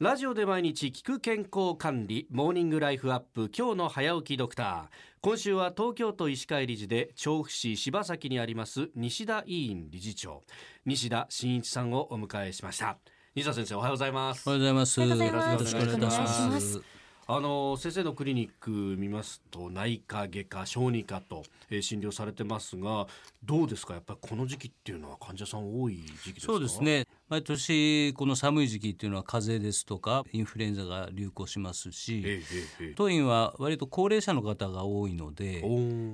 ラジオで毎日聞く健康管理モーニングライフアップ今日の早起きドクター。今週は東京都医師会理事で調布市柴崎にあります西田委員理事長。西田真一さんをお迎えしました。西田先生おはようございます。おはようございます。ようございます。よろしくお願いします。あの先生のクリニック見ますと内科外科小児科と、えー診療されてますがどうですか？やっぱりこの時期っていうのは患者さん多い時期ですか？そうですね。毎年この寒い時期っていうのは風邪ですとかインフルエンザが流行しますえし、えええ当院は割と高齢者の方が多いので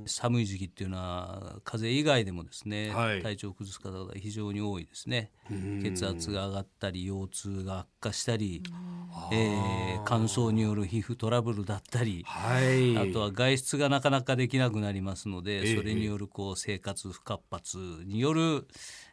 寒い時期っていうのは風邪以外でもですね、はい。体調を崩す方が非常に多いですね。うん。血圧が上がったり腰痛が悪化したり、えー乾燥による皮膚トラブルだったり、はい。あとは外出がなかなかできなくなりますので、ええそれによるこう生活不活発による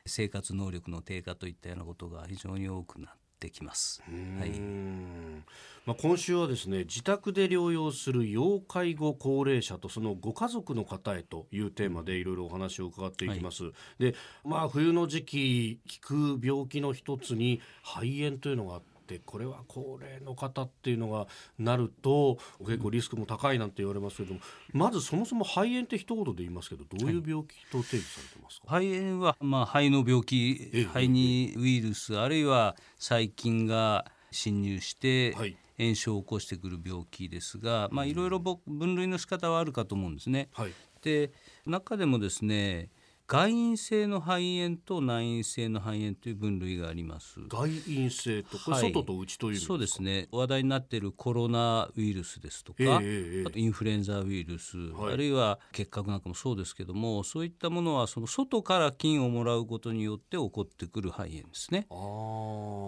生活能力の低下といったようなことが非常に多くなってきます。はい、んまあ、今週はですね自宅で療養する要介護高齢者とそのご家族の方へというテーマでいろいろお話を伺っていきます、でまあ冬の時期効く病気の一つに肺炎というのがあってこれは高齢の方っていうのがなると結構リスクも高いなんて言われますけれどもまずそもそも肺炎って一言で言いますけどどういう病気と定義されてますか、肺炎は、まあ、肺の病ええ。気肺にウイルスあるいは細菌が侵入してはい。炎症を起こしてくる病気ですが、まあ、いろいろぼ分類の仕方はあるかと思うんですね。はい。で中でもですね外因性の肺炎と内因性の肺炎という分類があります。外陰性とこれはい。外と内という意味ですか、そうですね。話題になっているコロナウイルスですとか、ええええええあとインフルエンザウイルス、はい。あるいは結核なんかもそうですけどもそういったものはその外から菌をもらうことによって起こってくる肺炎ですね。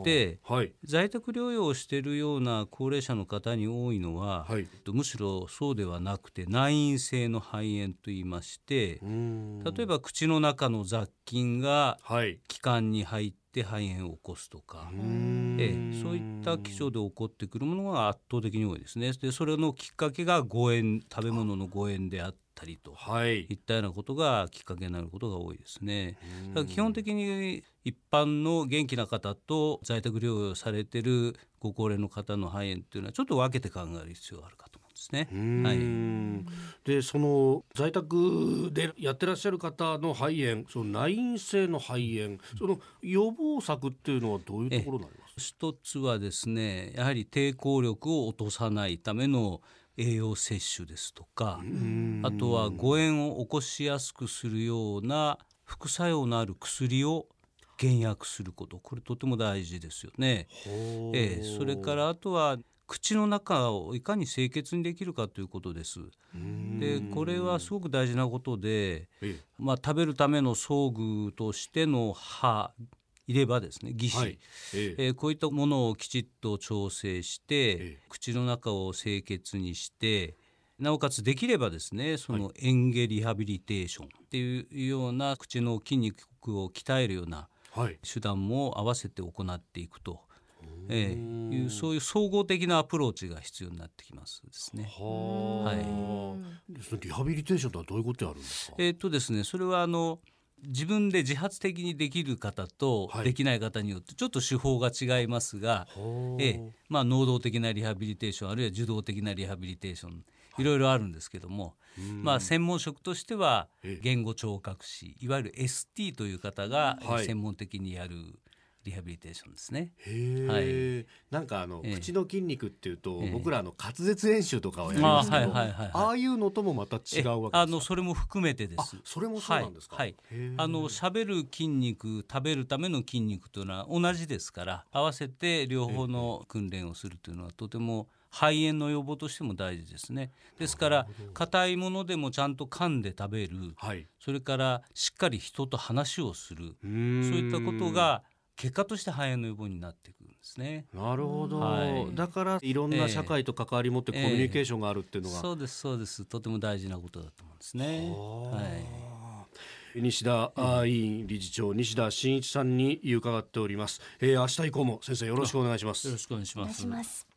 ではい。在宅療養をしているような高齢者の方に多いのは、はい。むしろそうではなくて内因性の肺炎といいまして例えば口の中の雑菌がはい。気管に入って肺炎を起こすとか、ええ、そういった気象で起こってくるものが圧倒的に多いですね。でそれのきっかけが誤嚥食べ物の誤嚥であったりとはい。いったようなことがきっかけになることが多いですね。だから基本的に一般の元気な方と在宅療養されてるご高齢の方の肺炎っていうのはちょっと分けて考える必要があるかとですね。はい。んでその在宅でやってらっしゃる方の肺炎その内因性の肺炎その予防策っていうのはどういうところになります？一つはですねやはり抵抗力を落とさないための栄養摂取ですとかあとは誤嚥を起こしやすくするような副作用のある薬を減薬すること。これとても大事ですよね。ええ、それからあとは口の中をいかに清潔にできるかということです。でこれはすごく大事なことで、えまあ、食べるための装具としての歯入れ歯ですね。義歯、はい。ええ。えーこういったものをきちっと調整して、ええ。口の中を清潔にしてなおかつできればですねその嚥下リハビリテーションっていうような口の筋肉を鍛えるようなはい。手段も合わせて行っていくと、えーいうそういう総合的なアプローチが必要になってきますですね。ははい。リハビリテーションとはどういうことやるんですかえーっとですねそれはあの自分で自発的にできる方とはい。できない方によってちょっと手法が違いますが、はあ。ええまあ、能動的なリハビリテーションあるいは受動的なリハビリテーションい。ろいろあるんですけども、まあ、専門職としてはええ。言語聴覚士いわゆる ST という方がはい。専門的にやるリハビリテーションですね。へえ、なんかあの、ええ。口の筋肉っていうと、ええ。僕らあの滑舌練習とかをやりますけど、あはいはいはいはい。ああいうのともまた違うわけあのそれも含めてであす。それもそうなんですか、はい、はい。あの喋る筋肉食べるための筋肉というのは同じですから合わせて両方の訓練をするというのはとても肺炎の予防としても大事ですね。ですから硬いものでもちゃんと噛んで食べるはいそれからしっかり人と話をするそういったことが結果として肺炎の予防になっていくんですね。なるほど、はい。だからいろんな社会と関わり持ってコミュニケーションがあるっていうのが、そうですそうです。とても大事なことだと思うんですね。はい。西田あ委員理事長西田真一さんに伺っております、えー、明日以降も先生よろしくお願いします。よろしくお願い。します